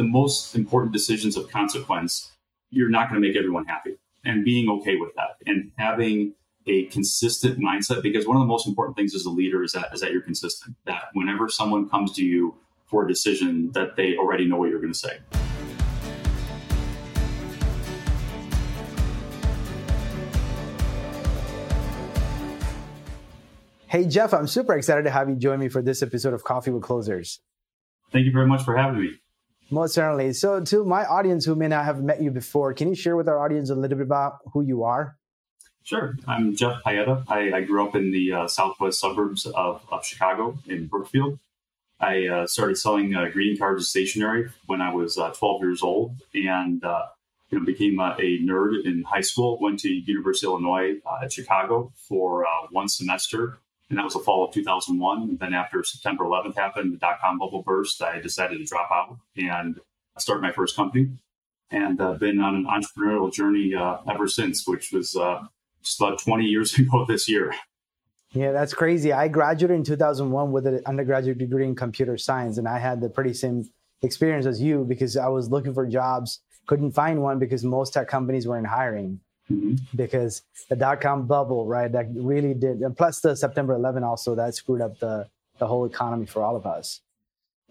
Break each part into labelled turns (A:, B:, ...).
A: the most important decisions of consequence, you're not going to make everyone happy. And being okay with that and having a consistent mindset, because one of the most important things as a leader is that, is that you're consistent, that whenever someone comes to you for a decision, that they already know what you're going to say.
B: Hey, Jeff, I'm super excited to have you join me for this episode of Coffee with Closers.
A: Thank you very much for having me.
B: Most certainly. So, to my audience who may not have met you before, can you share with our audience a little bit about who you are?
A: Sure. I'm Jeff Pieta. I, I grew up in the uh, southwest suburbs of, of, Chicago in Brookfield. I uh, started selling uh, greeting cards and stationery when I was uh, 12 years old, and uh, you know, became a, a, nerd in high school. Went to University of Illinois uh, at Chicago for one semester and that was the fall of 2001. And then after September 11th happened, the dot com bubble burst, I decided to drop out and start my first company. And uh, been on an entrepreneurial journey uh, ever since, which was uh, just about 20 years ago this year.
B: Yeah, that's crazy. I graduated in 2001 with an undergraduate degree in computer science, and I had the pretty same experience as you because I was looking for jobs, couldn't find one because most tech companies weren't hiring mm-hmm. because the dot com bubble, right? That really did, and plus the September 11 also that screwed up the the whole economy for all of us.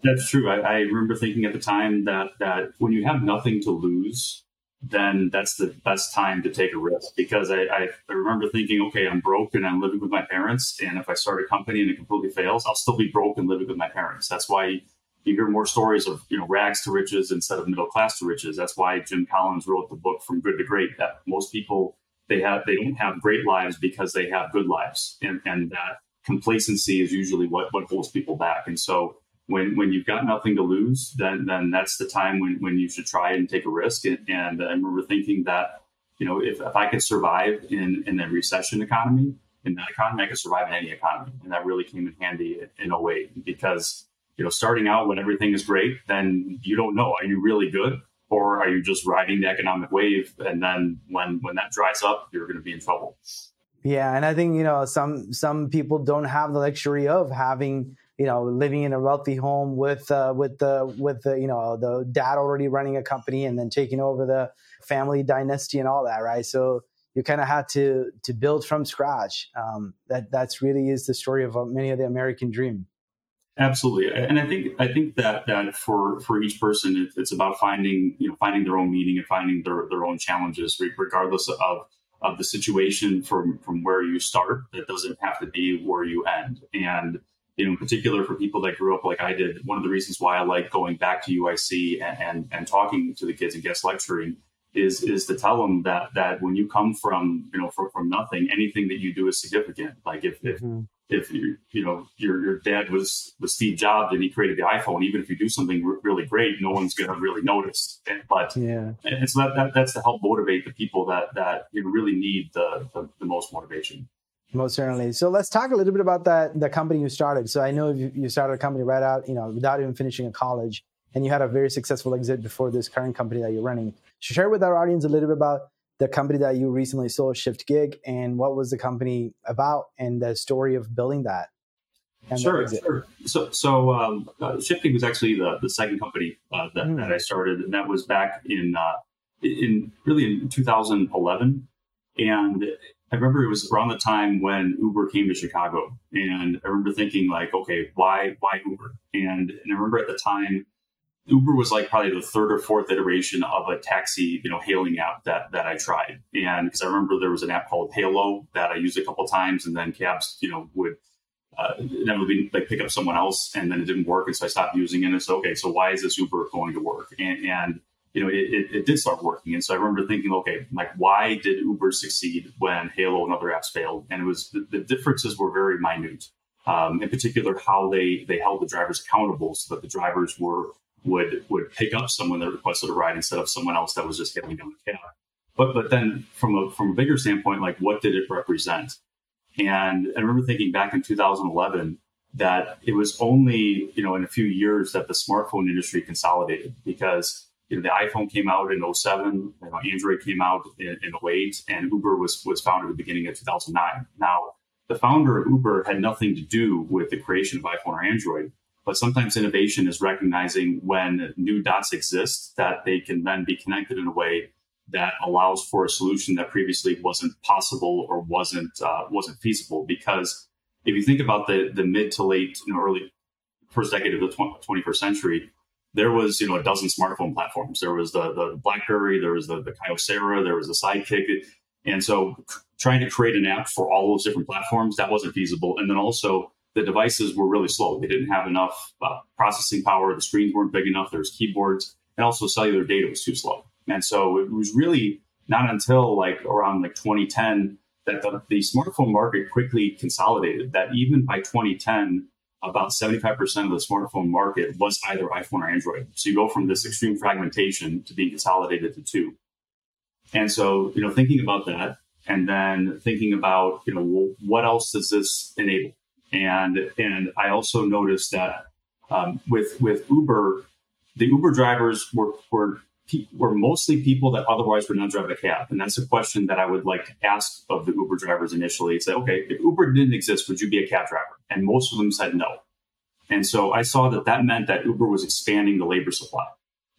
A: That's true. I, I remember thinking at the time that that when you have nothing to lose, then that's the best time to take a risk because I, I, I, remember thinking, okay, I'm broke and I'm living with my parents. And if I start a company and it completely fails, I'll still be broke and living with my parents. That's why you hear more stories of you know rags to riches instead of middle class to riches. That's why Jim Collins wrote the book From Good to Great. That most people they have they don't have great lives because they have good lives, and and that complacency is usually what what holds people back. And so when when you've got nothing to lose, then then that's the time when when you should try and take a risk. And, and I remember thinking that you know if, if I could survive in in a recession economy in that economy, I could survive in any economy, and that really came in handy in a way because you know, starting out when everything is great, then you don't know. Are you really good? Or are you just riding the economic wave? And then when, when that dries up, you're going to be in trouble.
B: Yeah. And I think, you know, some, some people don't have the luxury of having, you know, living in a wealthy home with, uh, with the, with the, you know, the dad already running a company and then taking over the family dynasty and all that. Right. So, you kind of had to to build from scratch. Um, that that's really is the story of uh, many of the American dream.
A: Absolutely, and I think I think that that for for each person, it's about finding you know finding their own meaning and finding their their own challenges, regardless of of the situation from from where you start. That doesn't have to be where you end. And you know, in particular for people that grew up like I did, one of the reasons why I like going back to UIC and and, and talking to the kids and guest lecturing is is to tell them that that when you come from you know from, from nothing, anything that you do is significant. Like if mm-hmm. If you you know your your dad was was Steve Jobs and he created the iPhone, even if you do something r- really great, no one's going to really notice. But yeah, and so that, that, that's to help motivate the people that that you really need the, the, the most motivation.
B: Most certainly. So let's talk a little bit about that the company you started. So I know you, you started a company right out, you know, without even finishing a college, and you had a very successful exit before this current company that you're running. Share with our audience a little bit about the company that you recently sold, Shiftgig, and what was the company about and the story of building that?
A: Sure, sure. So, so um, uh, Shiftgig was actually the, the second company uh, that, mm. that I started, and that was back in uh, in really in 2011. And I remember it was around the time when Uber came to Chicago, and I remember thinking like, okay, why why Uber? And, and I remember at the time Uber was like probably the third or fourth iteration of a taxi, you know, hailing app that that I tried. And because I remember there was an app called Hailo that I used a couple times, and then cabs, you know, would uh, inevitably like pick up someone else, and then it didn't work, and so I stopped using it. And so, okay, so why is this Uber going to work? And, and you know, it, it, it, did start working. And so I remember thinking, okay, like why did Uber succeed when Hailo and other apps failed? And it was the, the differences were very minute. Um, in particular, how they they held the drivers accountable so that the drivers were would would pick up someone that requested a ride instead of someone else that was just getting down the cab. But but then from a from a bigger standpoint, like what did it represent? And I remember thinking back in 2011 that it was only you know in a few years that the smartphone industry consolidated because you know the iPhone came out in 07, you know, Android came out in, in 08, and Uber was was founded at the beginning of 2009. Now the founder of Uber had nothing to do with the creation of iPhone or Android But sometimes innovation is recognizing when new dots exist that they can then be connected in a way that allows for a solution that previously wasn't possible or wasn't uh, wasn't feasible. Because if you think about the the mid to late, you know, early first decade of the 21st century, there was you know a dozen smartphone platforms. There was the the BlackBerry, there was the the Kyocera, there was the Sidekick, and so trying to create an app for all those different platforms that wasn't feasible. And then also the devices were really slow. They didn't have enough uh, processing power. The screens weren't big enough. There was keyboards, and also cellular data was too slow. And so it was really not until like around like 2010 that the, the smartphone market quickly consolidated. That even by 2010 about 75% of the smartphone market was either iPhone or Android. So you go from this extreme fragmentation to being consolidated to two. And so, you know, thinking about that and then thinking about, you know, what else does this enable? And, and I also noticed that um, with, with Uber, the Uber drivers were, were, were mostly people that otherwise would not drive a cab. And that's a question that I would like to ask of the Uber drivers initially. Say, okay, if Uber didn't exist, would you be a cab driver? And most of them said no. And so I saw that that meant that Uber was expanding the labor supply.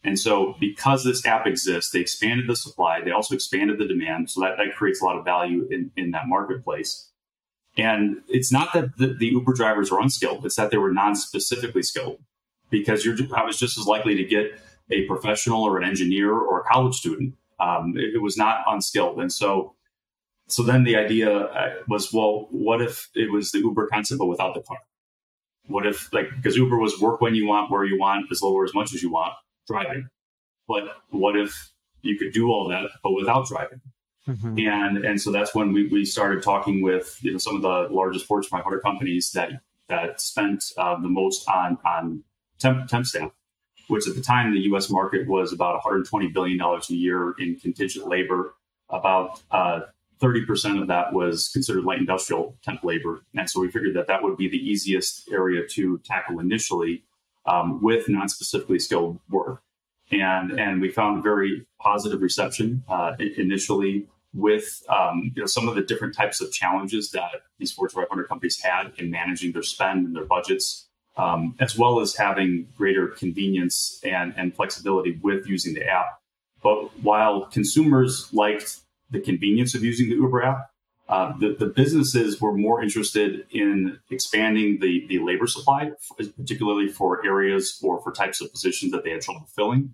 A: And so because this app exists, they expanded the supply. They also expanded the demand. So that, that creates a lot of value in, in that marketplace. And it's not that the, the Uber drivers are unskilled. It's that they were non-specifically skilled because you're, I was just as likely to get a professional or an engineer or a college student. Um, it, it was not unskilled. And so so then the idea uh, was, well, what if it was the Uber concept, but without the car? What if, like, because Uber was work when you want, where you want, as low or as much as you want, driving. But what if you could do all that, but without driving? Mm-hmm. And and so that's when we, we started talking with you know some of the largest Fortune 500 companies that that spent uh, the most on on temp, temp staff, which at the time the U.S. market was about 120 billion dollars a year in contingent labor. About uh, 30% of that was considered light industrial temp labor. And so we figured that that would be the easiest area to tackle initially um, with non specifically skilled work. And, and we found very positive reception uh, initially with um, you know, some of the different types of challenges that these Fortune 500 companies had in managing their spend and their budgets, um, as well as having greater convenience and, and flexibility with using the app. But while consumers liked the convenience of using the Uber app. Uh, the, the, businesses were more interested in expanding the, the labor supply, particularly for areas or for types of positions that they had trouble filling,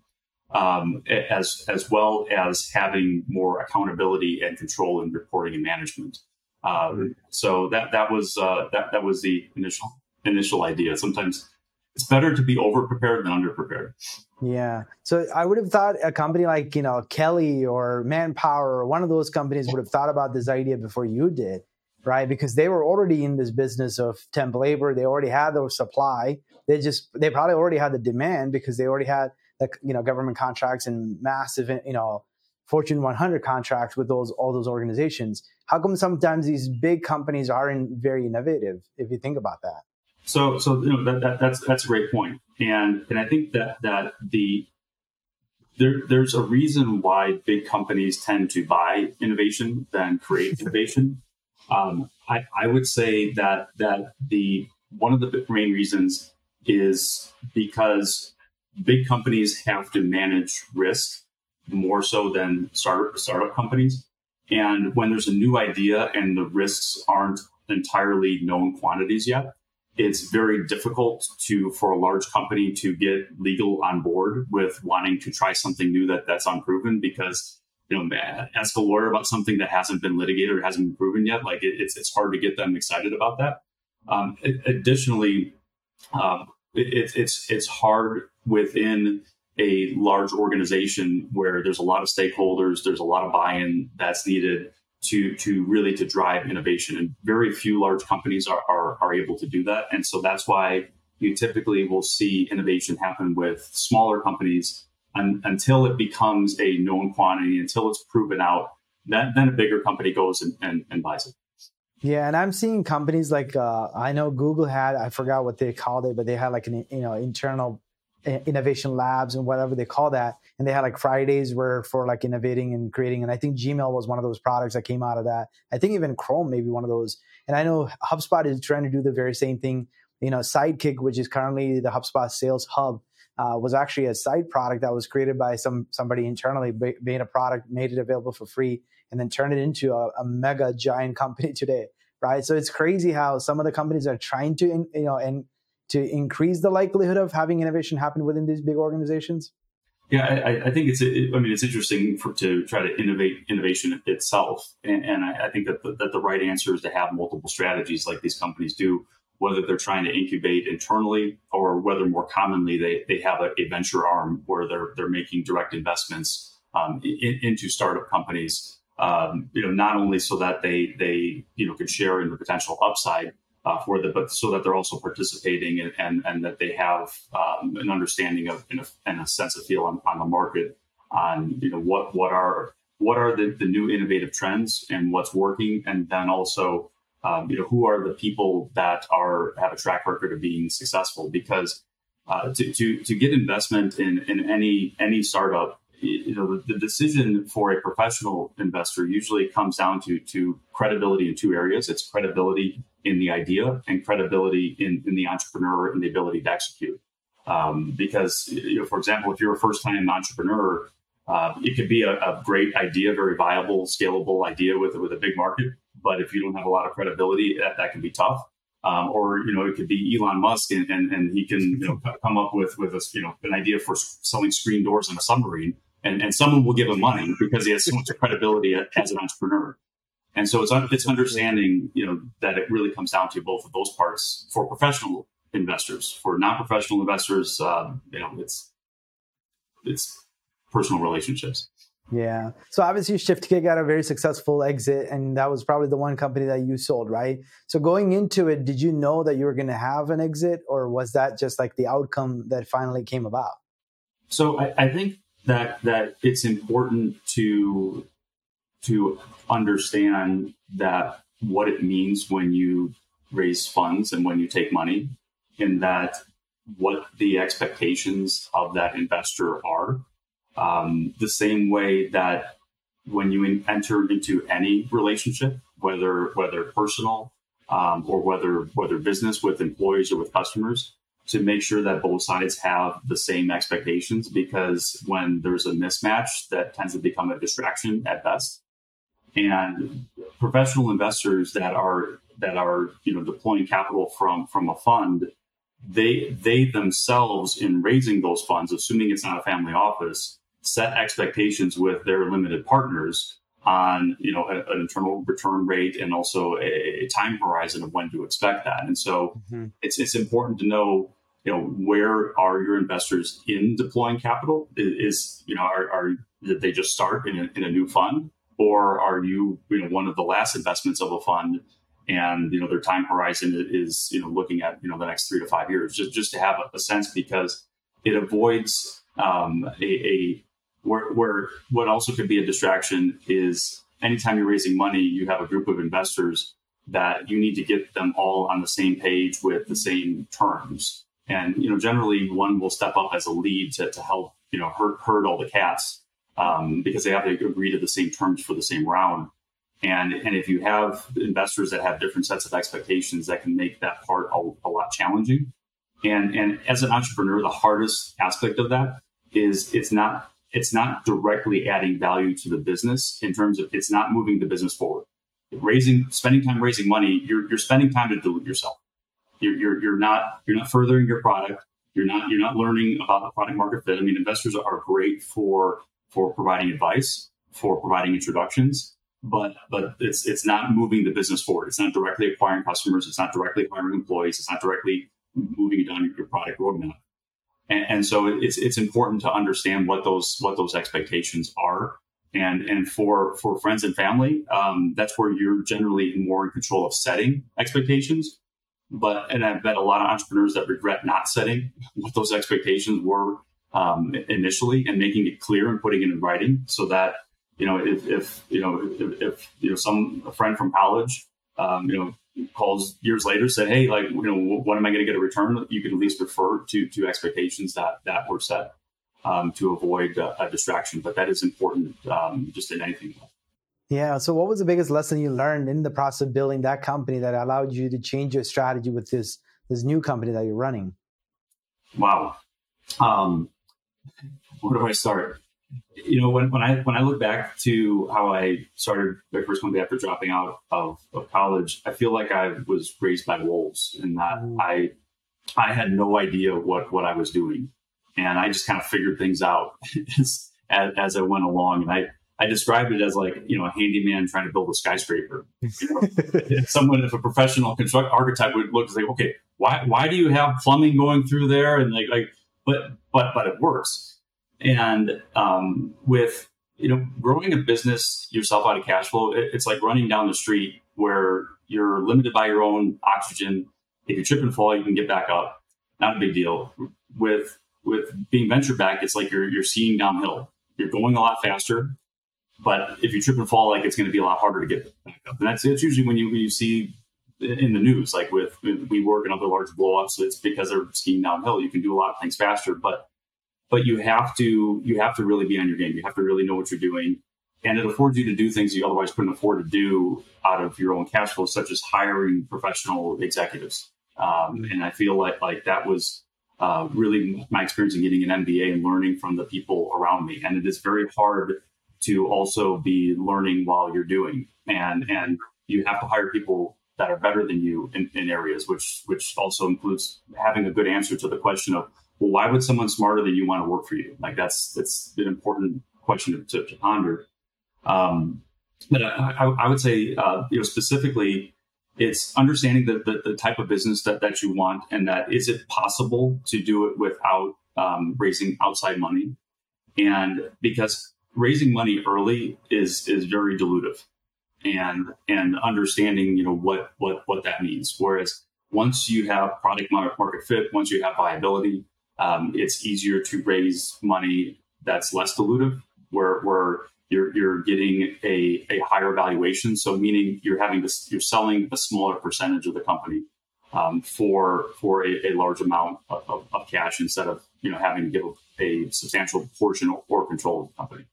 A: um, as as well as having more accountability and control in reporting and management. Um, so that that was uh, that that was the initial initial idea. Sometimes it's better to be over prepared than under prepared.
B: Yeah. So I would have thought a company like, you know, Kelly or Manpower or one of those companies would have thought about this idea before you did, right? Because they were already in this business of temp labor. They already had the supply. They just, they probably already had the demand because they already had the, you know, government contracts and massive, you know, Fortune 100 contracts with those, all those organizations. How come sometimes these big companies aren't very innovative if you think about that?
A: So, so you know, that, that, that's that's a great point, and and I think that that the there, there's a reason why big companies tend to buy innovation than create innovation. Um, I, I would say that that the one of the main reasons is because big companies have to manage risk more so than startup startup companies. And when there's a new idea and the risks aren't entirely known quantities yet, it's very difficult to for a large company to get legal on board with wanting to try something new that that's unproven because you know ask a lawyer about something that hasn't been litigated or hasn't been proven yet like it, it's it's hard to get them excited about that um, additionally um, it, it's it's hard within a large organization where there's a lot of stakeholders there's a lot of buy-in that's needed to to really to drive innovation. And very few large companies are, are, are able to do that. And so that's why you typically will see innovation happen with smaller companies un, until it becomes a known quantity until it's proven out then, then a bigger company goes and, and, and buys it
B: yeah, and I'm seeing companies like uh, I know Google had I forgot what they called it, but they had like an you know internal innovation labs and whatever they call that and they had like fridays where for like innovating and creating and i think gmail was one of those products that came out of that. I think even chrome maybe one of those and i know hubspot is trying to do the very same thing. You know, Sidekick, which is currently the HubSpot Sales Hub, uh, was actually a side product that was created by some somebody internally, made a product, made it available for free, and then turned it into a, a mega giant company today, right? So it's crazy how some of the companies are trying to, you know, and to increase the likelihood of having innovation happen within these big organizations?
A: Yeah, I, I think it's. I mean, it's interesting for, to try to innovate innovation itself, and, and I, I, think that the, that the right answer is to have multiple strategies like these companies do, whether they're trying to incubate internally or whether more commonly they, they have a, venture arm where they're they're making direct investments um, in, into startup companies. Um, you know, not only so that they they you know can share in the potential upside, uh, for them, but so that they're also participating and, and, and that they have um, an understanding of and a, and a, sense of feel on, on the market on you know what what are what are the, the new innovative trends and what's working, and then also um, you know who are the people that are have a track record of being successful because uh, to, to to get investment in in any any startup you know, the, the, decision for a professional investor usually comes down to, to credibility in two areas. It's credibility in the idea and credibility in, in the entrepreneur and the ability to execute. Um, because, you know, for example, if you're a first time entrepreneur, uh, it could be a, a, great idea, very viable, scalable idea with, with a big market. But if you don't have a lot of credibility, that, that can be tough. Um, or you know it could be Elon Musk and, and, and he can you know come up with with a, you know an idea for selling screen doors in a submarine and, and someone will give him money because he has so much credibility as an entrepreneur. And so it's it's understanding, you know, that it really comes down to both of those parts for professional investors. For non-professional investors, uh, you know, it's it's personal relationships.
B: Yeah. So obviously Shiftgig got a very successful exit and that was probably the one company that you sold, right? So going into it, did you know that you were going to have an exit or was that just like the outcome that finally came about?
A: So I, I think that that it's important to to understand that what it means when you raise funds and when you take money and that what the expectations of that investor are um, the same way that when you enter into any relationship whether whether personal um, or whether whether business with employees or with customers to make sure that both sides have the same expectations because when there's a mismatch that tends to become a distraction at best. And professional investors that are that are you know deploying capital from from a fund they they themselves in raising those funds assuming it's not a family office set expectations with their limited partners on you know an internal return rate and also a, a, time horizon of when to expect that and so mm-hmm. it's it's important to know you know, where are your investors in deploying capital? Is, you know, are, are did they just start in a, in a new fund, or are you, you know, one of the last investments of a fund, and you know their time horizon is, you know, looking at you know the next three to five years, just just to have a, a sense because it avoids um, a, a where, where what also could be a distraction is anytime you're raising money, you have a group of investors that you need to get them all on the same page with the same terms. And, you know, generally one will step up as a lead to, to help, you know, herd, herd all the cats um, because they have to agree to the same terms for the same round. And, and if you have investors that have different sets of expectations, that can make that part a, a lot challenging. And, and as an entrepreneur, the hardest aspect of that is it's not it's not directly adding value to the business in terms of it's not moving the business forward. Raising, spending time raising money, you're, you're spending time to dilute yourself. You're, you're, you're not you're not furthering your product. You're not you're not learning about the product market fit. I mean, investors are great for for providing advice, for providing introductions, but but it's it's not moving the business forward. It's not directly acquiring customers. It's not directly acquiring employees. It's not directly moving down your product roadmap. And, and so it's it's important to understand what those what those expectations are. And and for for friends and family, um, that's where you're generally more in control of setting expectations but, and I bet a lot of entrepreneurs that regret not setting what those expectations were um, initially and making it clear and putting it in writing so that, you know, if, if you know, if, if, you know, some friend from college, um, you know, calls years later said, Hey, like, you know, what am I going to get a return? You can at least refer to, to expectations that, that were set um, to avoid uh, a distraction. But that is important um, just in anything.
B: Yeah. So, what was the biggest lesson you learned in the process of building that company that allowed you to change your strategy with this this new company that you're running?
A: Wow. Um, where do I start? You know, when, when I when I look back to how I started my first company after dropping out of, of college, I feel like I was raised by wolves and that mm. I I had no idea what what I was doing, and I just kind of figured things out as, as I went along. And I I described it as like you know a handyman trying to build a skyscraper. You know? if someone, if a professional construct architect would look like, okay, why why do you have plumbing going through there? And like like, but but but it works. And um, with you know growing a business yourself out of cash flow, it, it's like running down the street where you're limited by your own oxygen. If you trip and fall, you can get back up. Not a big deal. With with being venture back, it's like you're you're seeing downhill. You're going a lot faster, but if you trip and fall, like it's going to be a lot harder to get back up. And that's it's usually when you when you see in the news, like with, with WeWork and other large blowups, it's because they're skiing downhill. You can do a lot of things faster, but but you have to you have to really be on your game. You have to really know what you're doing, and it affords you to do things you otherwise couldn't afford to do out of your own cash flow, such as hiring professional executives. Um, and I feel like like that was uh, really my experience in getting an MBA and learning from the people around me. And it is very hard to also be learning while you're doing, and and you have to hire people that are better than you in, in areas, which which also includes having a good answer to the question of why would someone smarter than you want to work for you? Like that's that's an important question to, to ponder. Um, but I, I, I, would say, uh, you know, specifically, it's understanding the, the, the, type of business that, that you want and that is it possible to do it without um, raising outside money? And because raising money early is is very dilutive, and and understanding you know what what what that means. Whereas once you have product market fit, once you have viability, um, it's easier to raise money that's less dilutive, where, where you're, you're getting a, a higher valuation. So meaning you're having this, you're selling a smaller percentage of the company um, for for a, a large amount of, of, of, cash instead of you know having to give a substantial portion or control of the company.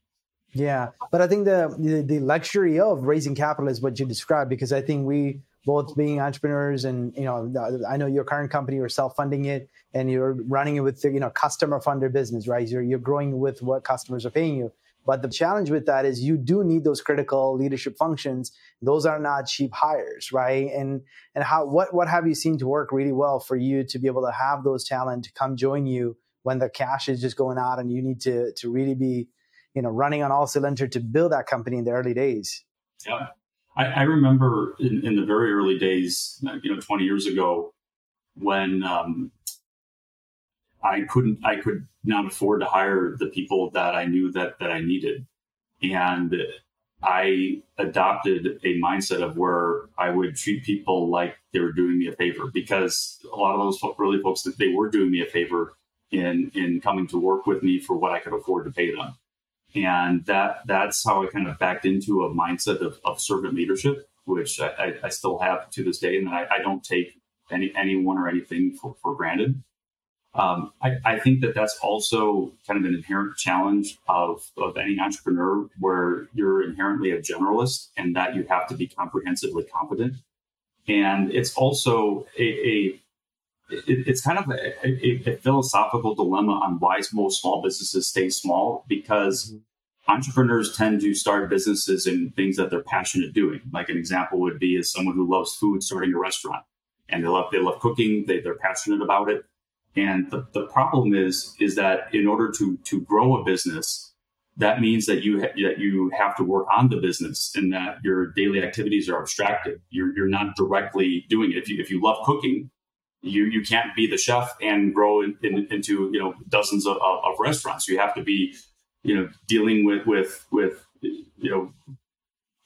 B: Yeah, but I think the, the, the luxury of raising capital is what you described because I think we both being entrepreneurs and you know I know your current company you're self-funding it and you're running it with you know customer funded business right? You're you're growing with what customers are paying you. But the challenge with that is you do need those critical leadership functions. Those are not cheap hires right? And and how what what have you seen to work really well for you to be able to have those talent to come join you when the cash is just going out and you need to to really be you know running on all cylinder to build that company in the early days?
A: Yeah I, I remember in, in, the very early days, you know, 20 years ago, when um, I couldn't, I could not afford to hire the people that I knew that that I needed, and I adopted a mindset of where I would treat people like they were doing me a favor because a lot of those early folks that they were doing me a favor in in coming to work with me for what I could afford to pay them and that that's how I kind of backed into a mindset of, of servant leadership, which I, I, still have to this day, and I, I don't take any anyone or anything for, for granted. Um, I, I, think that that's also kind of an inherent challenge of, of any entrepreneur where you're inherently a generalist and that you have to be comprehensively competent. And it's also a, a it, it's kind of a, a, a, philosophical dilemma on why most small businesses stay small because mm-hmm. entrepreneurs tend to start businesses in things that they're passionate doing. Like an example would be as someone who loves food starting a restaurant and they love they love cooking, they, they're passionate about it. And the, the problem is is that in order to to grow a business, that means that you ha- that you have to work on the business and that your daily activities are abstracted. You're, you're not directly doing it. If you if you love cooking, you you can't be the chef and grow in, in, into you know dozens of, of, restaurants. You have to be you know dealing with with with you know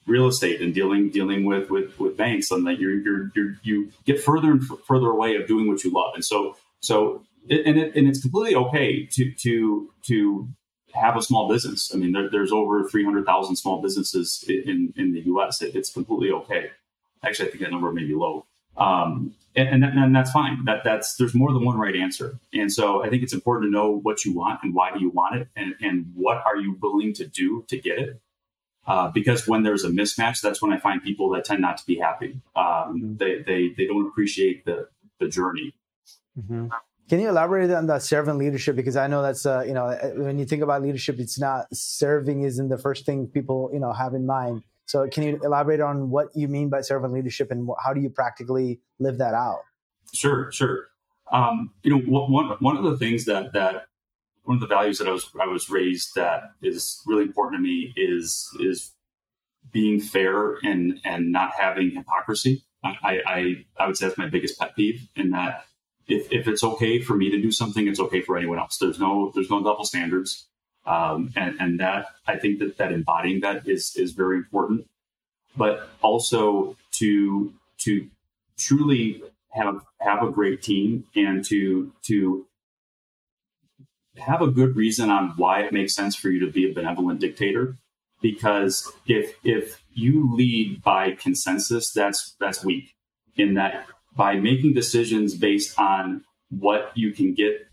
A: real estate and dealing dealing with with, with banks, and that you're, you're, you're you get further and further away of doing what you love. And so so and it, and it's completely okay to to to have a small business. I mean, there, there's over 300,000 small businesses in, in the U.S. It, it's completely okay. Actually, I think that number may be low. Um, and, and, and, that's fine. That that's there's more than one right answer. And so I think it's important to know what you want and why do you want it, and, and what are you willing to do to get it. Uh, because when there's a mismatch, that's when I find people that tend not to be happy. Um, mm-hmm. they, they they don't appreciate the the journey,
B: Mm-hmm. Can you elaborate on that servant leadership? Because I know that's uh, you know when you think about leadership, it's not serving isn't the first thing people you know have in mind. So can you elaborate on what you mean by servant leadership and how do you practically live that out?
A: Sure, sure. Um, you know, one one of the things that that one of the values that I was I was raised that is really important to me is is being fair and and not having hypocrisy. I I, I would say that's my biggest pet peeve in that if, if it's okay for me to do something, it's okay for anyone else. There's no there's no double standards, um, and and that I think that that embodying that is is very important. But also to to truly have have a great team and to to have a good reason on why it makes sense for you to be a benevolent dictator because if if you lead by consensus that's that's weak in that by making decisions based on what you can get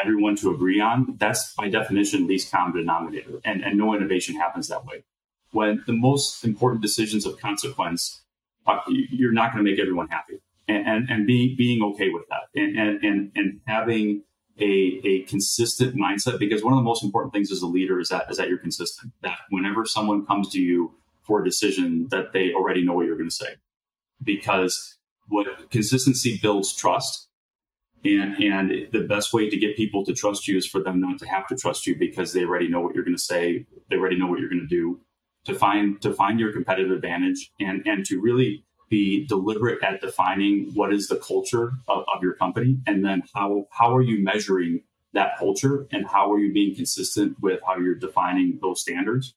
A: everyone to agree on that's by definition least common denominator. And and no innovation happens that way. When the most important decisions of consequence uh, you're not going to make everyone happy. And and, and being being okay with that. And and and, and having a, a consistent mindset because one of the most important things as a leader is that is that you're consistent. That whenever someone comes to you for a decision, that they already know what you're going to say, because what consistency builds trust, and and the best way to get people to trust you is for them not to have to trust you because they already know what you're going to say, they already know what you're going to do. To find to find your competitive advantage and and to really be deliberate at defining what is the culture of, of, your company and then how how are you measuring that culture and how are you being consistent with how you're defining those standards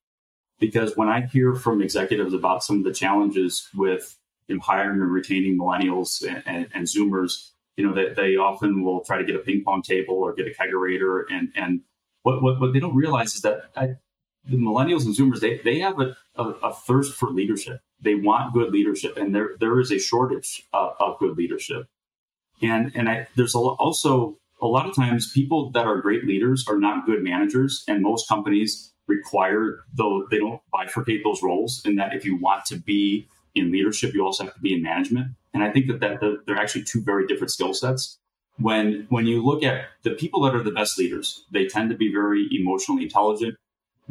A: because when i hear from executives about some of the challenges with hiring and retaining millennials and, and, and zoomers you know that they, often will try to get a ping pong table or get a kegerator and and what, what, what they don't realize is that I, the millennials and zoomers they, they have a, a, a thirst for leadership they want good leadership, and there there is a shortage of, of good leadership. And and I, there's a, also a lot of times people that are great leaders are not good managers, and most companies require though they don't bifurcate those roles. In that, if you want to be in leadership, you also have to be in management. And I think that that, that they're actually two very different skill sets. When when you look at the people that are the best leaders, they tend to be very emotionally intelligent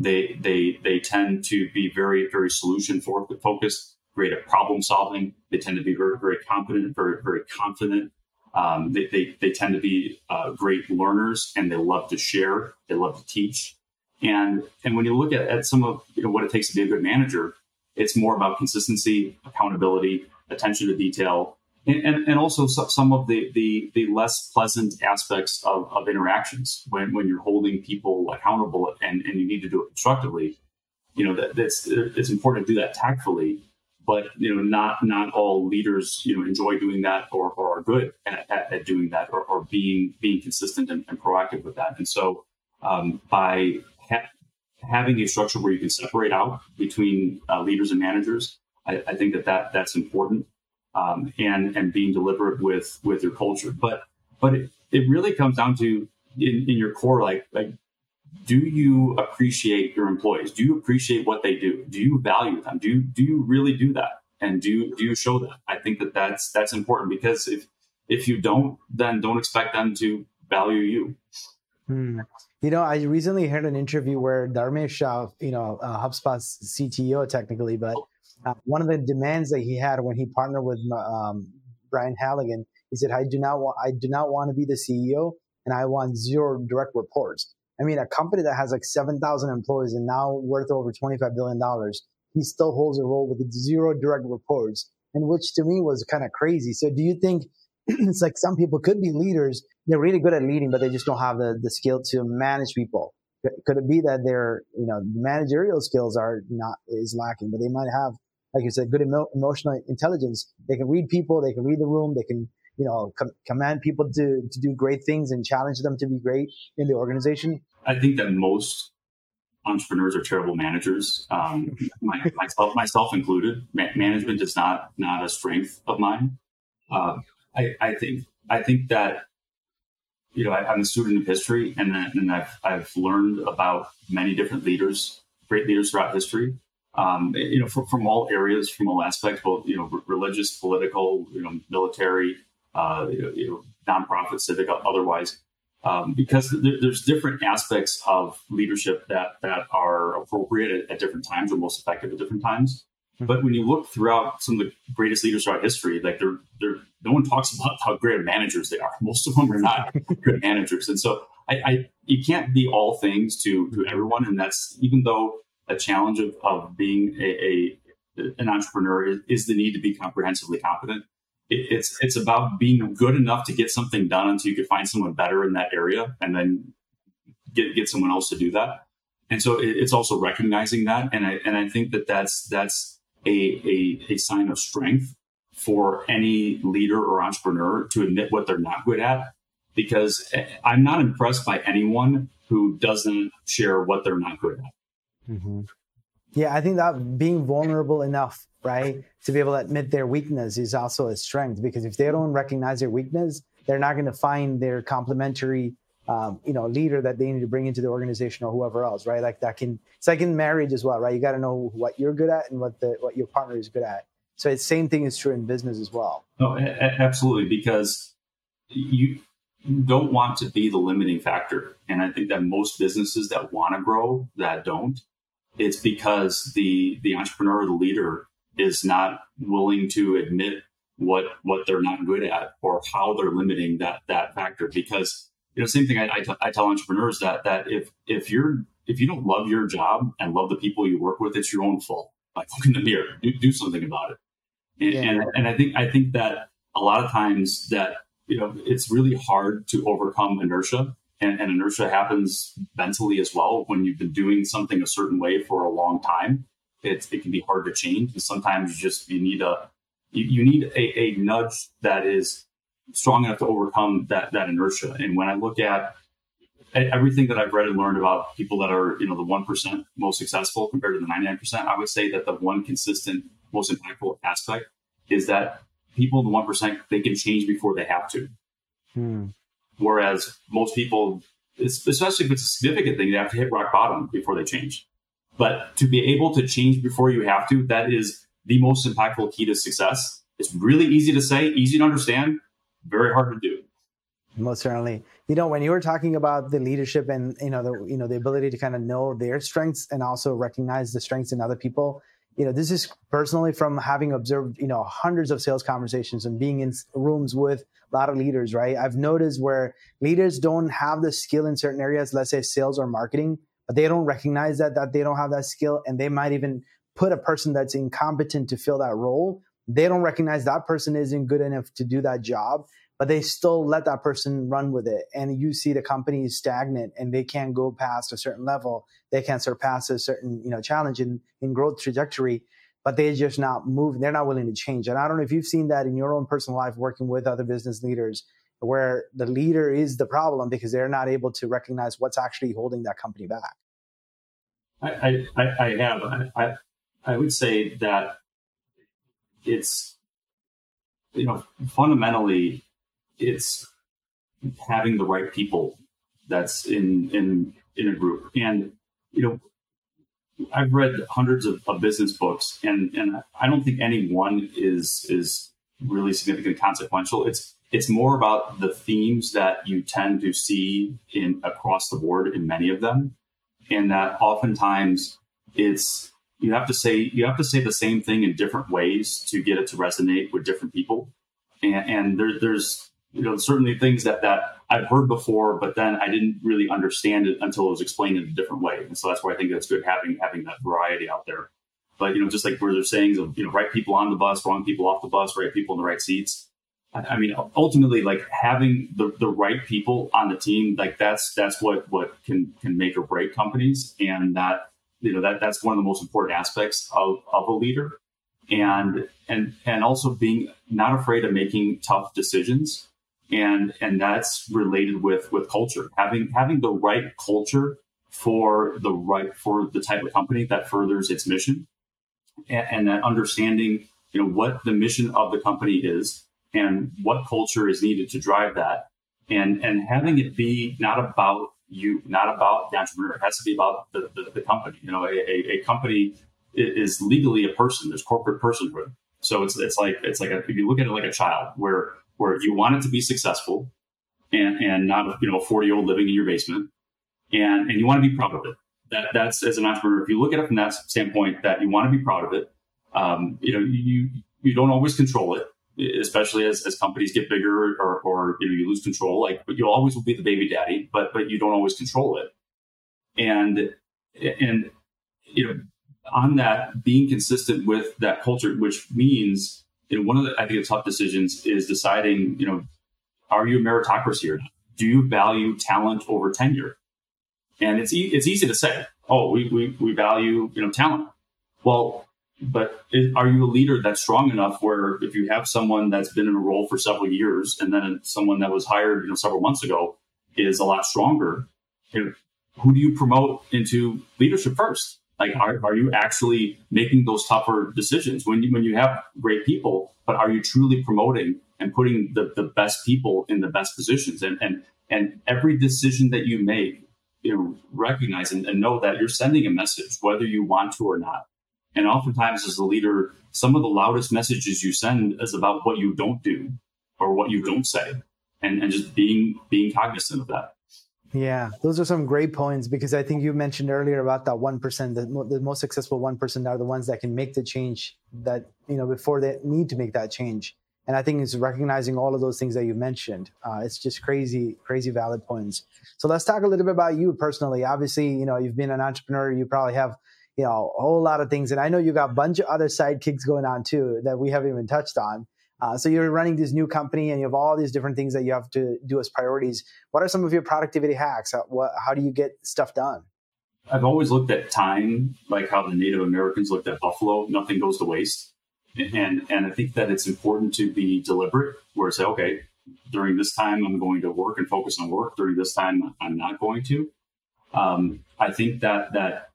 A: they they they tend to be very very solution focused, great at problem solving. They tend to be very very competent, very very confident. Um, they, they, they tend to be uh, great learners and they love to share. They love to teach. And and when you look at, at some of you know, what it takes to be a good manager, it's more about consistency, accountability, attention to detail, and, and, and also some of the, the, the less pleasant aspects of, of interactions when, when you're holding people accountable and, and you need to do it constructively. You know that that's it's important to do that tactfully but you know not not all leaders you know enjoy doing that or, or are good at, at, at doing that or, or being being consistent and, and, proactive with that. And so um, by having a structure where you can separate out between uh, leaders and managers I, I, think that, that that's important um, and and being deliberate with with your culture. But but it, it really comes down to in, in your core, like like do you appreciate your employees? Do you appreciate what they do? Do you value them? Do you, do you really do that? And do you, do you show that? I think that that's that's important because if if you don't, then don't expect them to value you.
B: Hmm. You know, I recently heard an interview where Dharmesh, uh, you know, uh, HubSpot's CTO technically, but uh, one of the demands that he had when he partnered with um, Brian Halligan, he said, "I do not want, I do not want to be the CEO, and I want zero direct reports." I mean, a company that has like seven thousand employees and now worth over twenty-five billion dollars, he still holds a role with zero direct reports, and which to me was kind of crazy. So, do you think? it's like some people could be leaders. They're really good at leading, but they just don't have the, the skill to manage people. Could it be that their, you know, managerial skills are not, is lacking, but they might have like you said, good emo- emotional intelligence. They can read people. They can read the room. They can, you know, com- command people to, to do great things and challenge them to be great in the organization.
A: I think that most entrepreneurs are terrible managers, um, my, myself, myself included. Ma- management is not not a strength of mine. Uh, I, I think I think that you know I, am a student of history, and and I've I've learned about many different leaders, great leaders throughout history um, you know, from, from, all areas, from all aspects, both you know, religious, political, you know, military, uh, you know, nonprofit, civic, otherwise, um, because there, there's different aspects of leadership that that are appropriate at, at different times or most effective at different times. Mm-hmm. But when you look throughout some of the greatest leaders throughout history, like they're, they're, no one talks about how great managers they are. Most of them are not good managers. And so I, I, you can't be all things to, to everyone. And that's even though a challenge of, of being a, a an entrepreneur is, is, the need to be comprehensively competent. It, it's it's about being good enough to get something done until you can find someone better in that area, and then get get someone else to do that. And so it, it's also recognizing that, and I and I think that that's that's a, a a sign of strength for any leader or entrepreneur to admit what they're not good at, because eh, I'm not impressed by anyone who doesn't share what they're not good at.
B: Mm-hmm. Yeah, I think that being vulnerable enough, right, to be able to admit their weakness is also a strength because if they don't recognize their weakness, they're not going to find their complementary, um, you know, leader that they need to bring into the organization or whoever else, right? Like that can it's like in marriage as well, right? You got to know what you're good at and what the what your partner is good at. So it's same thing is true in business as well.
A: Oh, absolutely, because you don't want to be the limiting factor, and I think that most businesses that want to grow that don't it's because the the entrepreneur, the leader, is not willing to admit what what they're not good at or how they're limiting that that factor. Because you know, same thing I, I, t- I tell entrepreneurs that that if if you're if you don't love your job and love the people you work with, it's your own fault. Like look in the mirror, do, do something about it. And, yeah. and and I think I think that a lot of times that you know it's really hard to overcome inertia and, and, inertia happens mentally as well when you've been doing something a certain way for a long time it, it can be hard to change and sometimes you just you need a you, you need a, a, nudge that is strong enough to overcome that that inertia and when i look at everything that i've read and learned about people that are you know the 1% most successful compared to the 99% i would say that the one consistent most impactful aspect is that people in the 1% they can change before they have to hmm. Whereas most people, especially if it's a significant thing, they have to hit rock bottom before they change. But to be able to change before you have to, that is the most impactful key to success. It's really easy to say, easy to understand, very hard to do.
B: Most certainly. You know, when you were talking about the leadership and you know the you know the ability to kind of know their strengths and also recognize the strengths in other people, you know, this is personally from having observed, you know, hundreds of sales conversations and being in rooms with a lot of leaders, right? I've noticed where leaders don't have the skill in certain areas, let's say sales or marketing, but they don't recognize that that they don't have that skill and they might even put a person that's incompetent to fill that role. They don't recognize that person isn't good enough to do that job, but they still let that person run with it. And you see the company is stagnant and they can't go past a certain level. They can't surpass a certain, you know, challenge in, in growth trajectory but they're just not moving. They're not willing to change. And I don't know if you've seen that in your own personal life working with other business leaders where the leader is the problem because they're not able to recognize what's actually holding that company back.
A: I, I, I have. I, I would say that it's, you know, fundamentally, it's having the right people that's in, in, in a group. And, you know, I've read hundreds of, of, business books, and and I don't think any one is is really significant consequential. It's it's more about the themes that you tend to see in across the board in many of them, and that oftentimes it's you have to say you have to say the same thing in different ways to get it to resonate with different people, and, and there, there's you know certainly things that that I've heard before, but then I didn't really understand it until it was explained in a different way. And so that's why I think that's good having having that variety out there. But you know, just like where there's sayings of you know, right people on the bus, wrong people off the bus, right people in the right seats. I, mean, ultimately, like having the, the right people on the team, like that's that's what what can can make or break companies, and that you know that that's one of the most important aspects of of a leader, and and and also being not afraid of making tough decisions. And and that's related with with culture. Having having the right culture for the right for the type of company that furthers its mission. And, and that understanding you know what the mission of the company is and what culture is needed to drive that. And and having it be not about you not about the entrepreneur. It has to be about the, the, the company. You know a, a, a company is legally a person. There's corporate personhood. So it's it's like it's like a, if you look at it like a child where where you want it to be successful and, and not, you know, a 40 year old living in your basement and, and you want to be proud of it. That, that's as an entrepreneur, if you look at it from that standpoint that you want to be proud of it, um, you know, you, you don't always control it, especially as, as companies get bigger or, or, you know, you lose control, like, you always will be the baby daddy, but, but you don't always control it. And, and, you know, on that, being consistent with that culture, which means, you know, one of the, I think, the tough decisions is deciding, you know, are you a meritocracy or? Do you value talent over tenure? And it's, e- it's easy to say, oh, we, we, we value, you know, talent. Well, but is, are you a leader that's strong enough where if you have someone that's been in a role for several years and then someone that was hired, you know, several months ago is a lot stronger, you know, who do you promote into leadership first? Like, are, are you actually making those tougher decisions when you, when you have great people, but are you truly promoting and putting the, the best people in the best positions? And, and, and every decision that you make, you know, recognize and, and know that you're sending a message, whether you want to or not. And oftentimes as a leader, some of the loudest messages you send is about what you don't do or what you don't say and, and just being, being cognizant of that.
B: Yeah, those are some great points because I think you mentioned earlier about that 1%, the, the most successful 1% are the ones that can make the change that, you know, before they need to make that change. And I think it's recognizing all of those things that you mentioned. Uh, it's just crazy, crazy valid points. So let's talk a little bit about you personally. Obviously, you know, you've been an entrepreneur. You probably have, you know, a whole lot of things. And I know you got a bunch of other sidekicks going on too that we haven't even touched on. Uh, so you're running this new company and you have all these different things that you have to do as priorities. What are some of your productivity hacks? How, what, how do you get stuff done?
A: I've always looked at time like how the Native Americans looked at buffalo. Nothing goes to waste. And, and I think that it's important to be deliberate where say, okay, during this time, I'm going to work and focus on work. During this time, I'm not going to. Um, I think that, that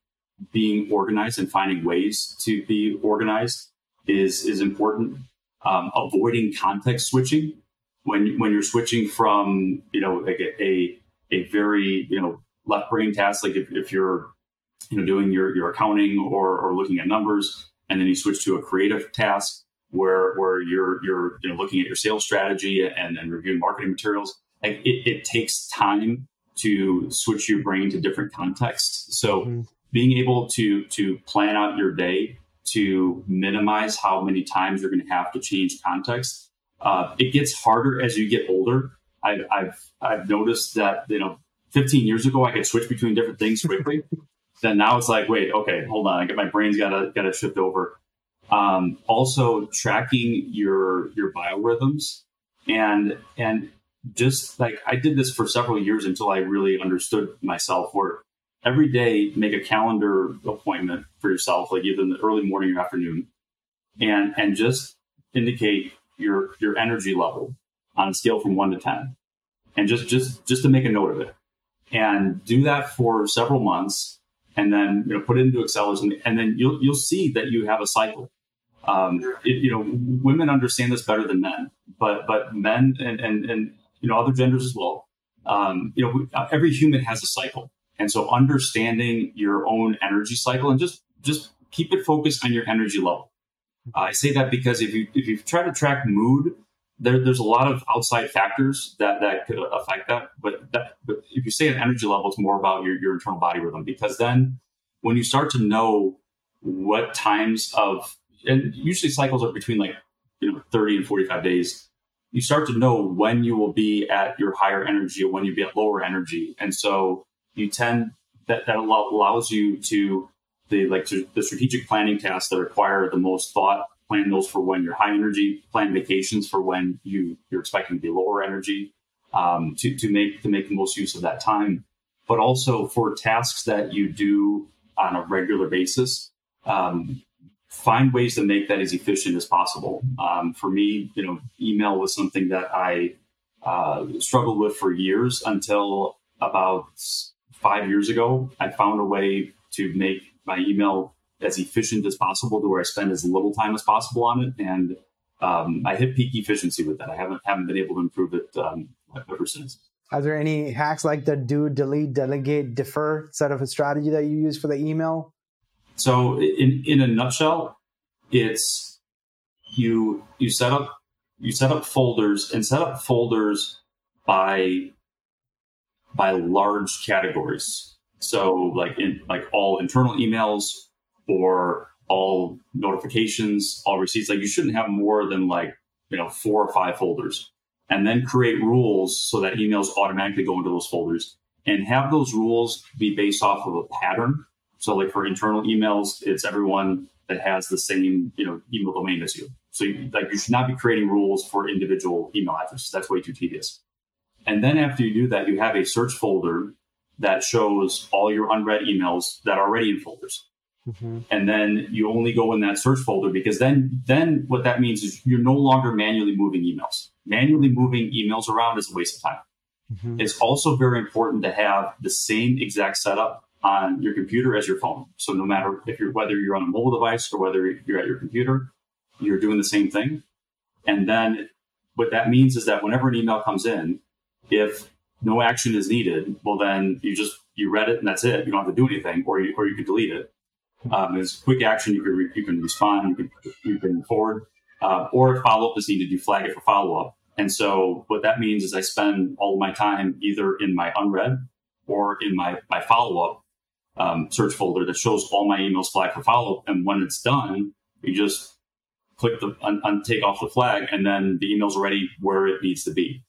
A: being organized and finding ways to be organized is, is important. Um, avoiding context switching. When when you're switching from you know like a, a, a very you know left brain task like if, if you're you know doing your your accounting or, or looking at numbers and then you switch to a creative task where where you're you're you know looking at your sales strategy and, and reviewing marketing materials like it, it takes time to switch your brain to different contexts. So mm-hmm. Being able to to plan out your day to minimize how many times you're going to have to change context. Uh, it gets harder as you get older. I, I've I've noticed that you know 15 years ago I could switch between different things quickly. then now it's like, wait, okay, hold on, I get my brain's got to got to shift over. Um, also, tracking your your biorhythms and and just like I did this for several years until I really understood myself. Where every day make a calendar appointment for yourself, like either in the early morning or afternoon, and and just indicate your your energy level on a scale from one to ten, and just just just to make a note of it, and do that for several months, and then you know put it into Excel, and then you'll you'll see that you have a cycle. Um, it, you know, women understand this better than men, but but men and and and you know other genders as well. Um, you know, every human has a cycle and so understanding your own energy cycle and just just keep it focused on your energy level. Uh, I say that because if you if you try to track mood, there, there's a lot of outside factors that, that could affect that. But, that, but if you say an energy level, it's more about your, your internal body rhythm because then when you start to know what times of and usually cycles are between like you know 30 and 45 days you start to know when you will be at your higher energy or when you be at lower energy and so you tend that that allows you to the like to, the strategic planning tasks that require the most thought plan those for when you're high energy plan vacations for when you you're expecting to be lower energy um, to, to make to make the most use of that time. But also for tasks that you do on a regular basis um, find ways to make that as efficient as possible. Um, for me you know email was something that i uh, struggled with for years until about five years ago, I found a way to make my email as efficient as possible to where I spend as little time as possible on it. And um, I hit peak efficiency with that. I haven't haven't been able to improve it um, ever since.
B: Are there any hacks like the do, delete, delegate, defer set of a strategy that you use for the email?
A: So, in in a nutshell, it's you you set up you set up folders and set up folders by by large categories. So like in like all internal emails or all notifications, all receipts. Like you shouldn't have more than like, you know, four or five folders. And then create rules so that emails automatically go into those folders and have those rules be based off of a pattern. So like for internal emails, it's everyone that has the same, you know, email domain as you. So you, like you should not be creating rules for individual email addresses. That's way too tedious. And then after you do that, you have a search folder that shows all your unread emails that are already in folders. Mm-hmm. And then you only go in that search folder because then then what that means is you're no longer manually moving emails. Manually moving emails around is a waste of time. Mm-hmm. It's also very important to have the same exact setup on your computer as your phone. So no matter if you're whether you're on a mobile device or whether you're at your computer, you're doing the same thing. And then what that means is that whenever an email comes in, if no action is needed, well then you just you read it and that's it. You don't have to do anything, or you or you could delete it. Um, quick action. You can re- you can respond. You can you can forward, uh, or if follow up is needed, you flag it for follow up. And so what that means is I spend all of my time either in my unread or in my my follow up um, search folder that shows all my emails flagged for follow up. And when it's done, you just click the un, un, take off the flag, and then the email's already where it needs to be.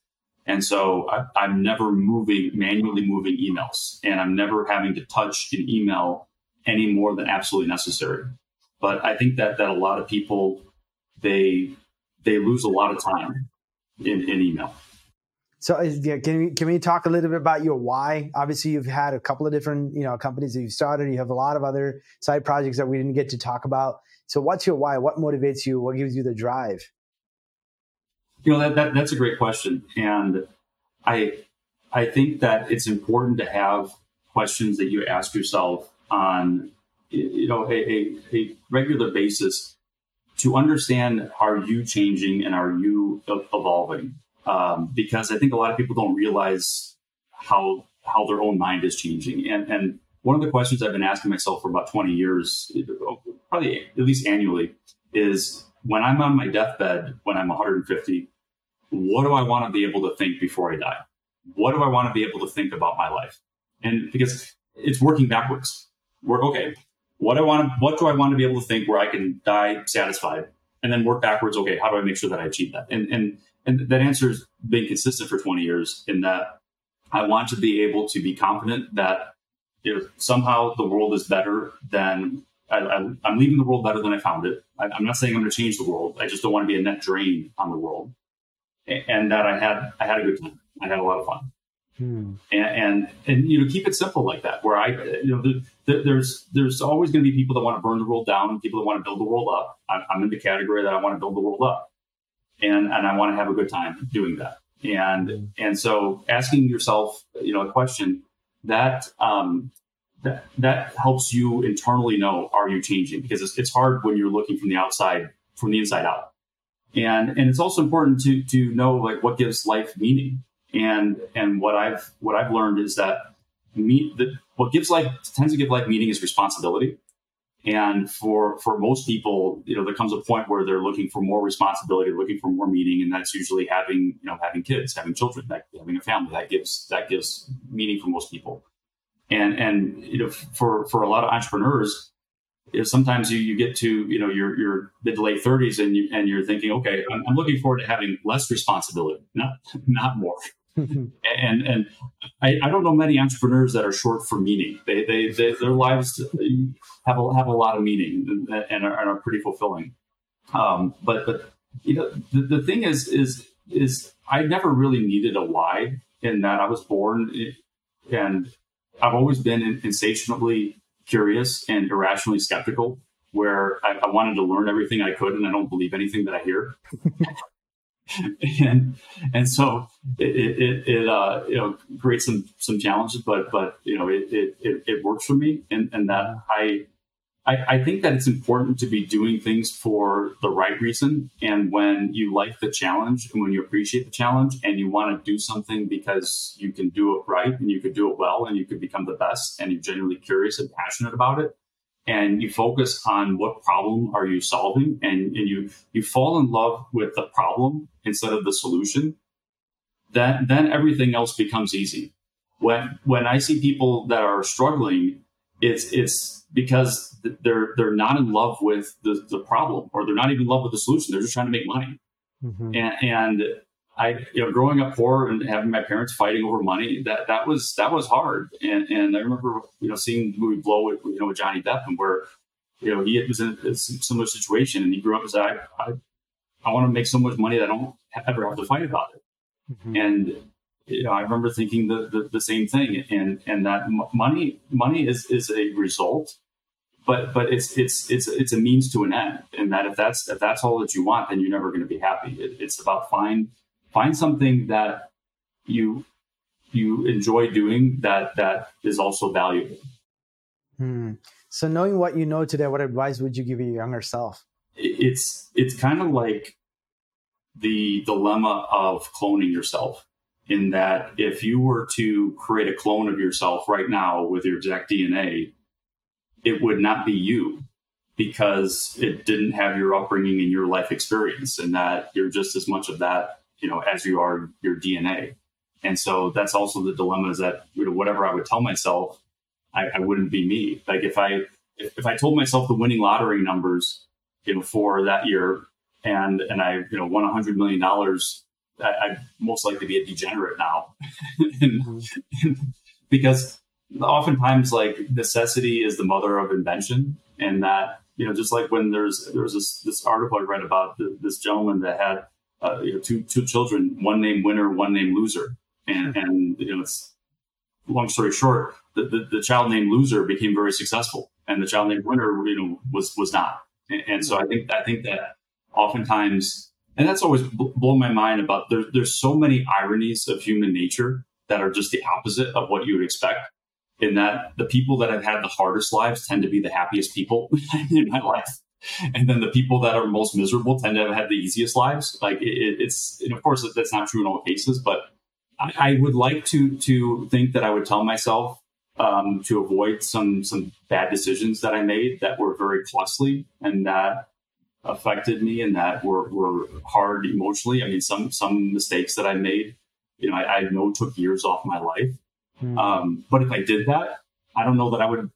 A: And so I, am never moving manually moving emails, and I'm never having to touch an email any more than absolutely necessary. But I think that that a lot of people they they lose a lot of time in, in email.
B: So yeah, can we can we talk a little bit about your why? Obviously, you've had a couple of different you know companies that you've started. You have a lot of other side projects that we didn't get to talk about. So, what's your why? What motivates you? What gives you the drive?
A: You know that, that that's a great question, and I I think that it's important to have questions that you ask yourself on you know a, a, a regular basis to understand are you changing and are you evolving um, because I think a lot of people don't realize how how their own mind is changing. And and one of the questions I've been asking myself for about 20 years, probably at least annually, is when I'm on my deathbed when I'm 150, what do I want to be able to think before I die? What do I want to be able to think about my life? And because it's working backwards. We're okay. What I want, what do I want to be able to think where I can die satisfied, and then work backwards? Okay, how do I make sure that I achieve that? And and and that answer has been consistent for 20 years in that I want to be able to be confident that if somehow the world is better than I, am leaving the world better than I found it. I, am not saying I'm going to change the world. I just don't want to be a net drain on the world. And, that I had, I had a good time. I had a lot of fun. Hmm. And, and, and you know keep it simple like that. Where I you know the, the, there's there's always going to be people that want to burn the world down, people that want to build the world up. I'm, I'm in the category that I want to build the world up and and I want to have a good time doing that. And mm-hmm. and so asking yourself, you know, a question that um, that that helps you internally know are you changing because it's, it's hard when you're looking from the outside from the inside out. And and it's also important to to know like what gives life meaning. And and what I've what I've learned is that me that what gives life tends to give life meaning is responsibility. And for for most people, you know, there comes a point where they're looking for more responsibility, looking for more meaning, and that's usually having you know having kids, having children, that, having a family. That gives that gives meaning for most people. And and you know, for for a lot of entrepreneurs, you know, sometimes you, you get to you know your your mid to late thirties, and you and you're thinking, okay, I'm, I'm looking forward to having less responsibility, not not more. and and I, I, don't know many entrepreneurs that are short for meaning. They, they, they their lives have a, have a lot of meaning and are, and are pretty fulfilling. Um, but but you know the, the thing is is is I never really needed a why in that I was born and I've always been insatiably curious and irrationally skeptical where I, I, wanted to learn everything I could and I don't believe anything that I hear. and and so it it, it uh, you know creates some some challenges, but but you know it it, it works for me, and and that I, I I think that it's important to be doing things for the right reason, and when you like the challenge and when you appreciate the challenge and you want to do something because you can do it right and you could do it well and you could become the best and you're genuinely curious and passionate about it, and you focus on what problem are you solving and, and you you fall in love with the problem instead of the solution then then everything else becomes easy. When when i see people that are struggling it's it's because they're they're not in love with the, the problem or they're not even in love with the solution they're just trying to make money mm-hmm. and, and I, you know, growing up poor and having my parents fighting over money, that that was that was hard. And and I remember, you know, seeing the movie Blow, with, you know, with Johnny Depp, and where, you know, he was in a similar situation, and he grew up as I, I, I want to make so much money that I don't ever have to fight about it. Mm-hmm. And you know, I remember thinking the, the, the same thing, and and that money money is is a result, but but it's it's it's it's a means to an end, and that if that's if that's all that you want, then you're never going to be happy. It, it's about find find something that you you enjoy doing that that is also valuable.
B: Hmm. So knowing what you know today, what advice would you give your younger self?
A: It's it's kind of like the dilemma of cloning yourself in that if you were to create a clone of yourself right now with your exact DNA, it would not be you because it didn't have your upbringing and your life experience and that you're just as much of that you know, as you are your DNA. And so that's also the dilemma is that you know, whatever I would tell myself, I, I wouldn't be me. Like if I if, I told myself the winning lottery numbers, you know, for that year, and and I you know won a hundred million dollars, I'd most likely be a degenerate now, and, because oftentimes like necessity is the mother of invention, and that you know just like when there's there was this this article I read about the, this gentleman that had uh, you know, two two children, one named winner, one named loser, and mm-hmm. and you know, it's long story short, the, the, the, child named loser became very successful, and the child named winner, you know, was was not. And, and so I think I think that oftentimes, and that's always blown my mind about there, there's so many ironies of human nature that are just the opposite of what you would expect. In that the people that have had the hardest lives tend to be the happiest people in my life and then the people that are most miserable tend to have had the easiest lives. Like it, it's, and of course, that's not true in all cases, but I, I, would like to to think that I would tell myself um, to avoid some some bad decisions that I made that were very costly and that affected me and that were, were hard emotionally. I mean, some some mistakes that I made, you know, I, I know took years off my life. Mm. Um, but if I did that, I don't know that I would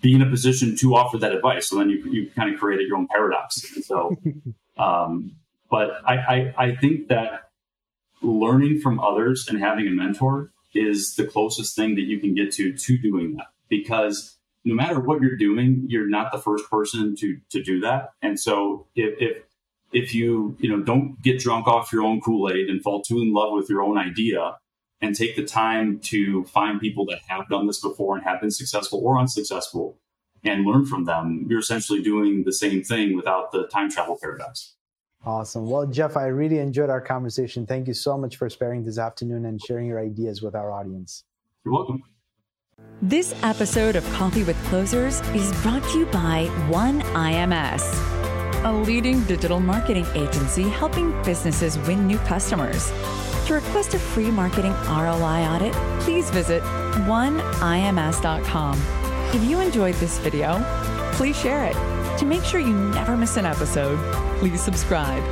A: be in a position to offer that advice. So then you, you kind of created your own paradox. And so, um, but I, I, I think that learning from others and having a mentor is the closest thing that you can get to to doing that because no matter what you're doing, you're not the first person to to do that. And so if if if you you know don't get drunk off your own Kool Aid and fall too in love with your own idea, and take the time to find people that have done this before and have been successful or unsuccessful and learn from them, you're essentially doing the same thing without the time travel paradox.
B: Awesome. Well, Jeff, I really enjoyed our conversation. Thank you so much for sparing this afternoon and sharing your ideas with our audience.
A: You're welcome.
C: This episode of Coffee with Closers is brought to you by One IMS, a leading digital marketing agency helping businesses win new customers. To request a free marketing ROI audit, please visit oneims.com. If you enjoyed this video, please share it. To make sure you never miss an episode, please subscribe.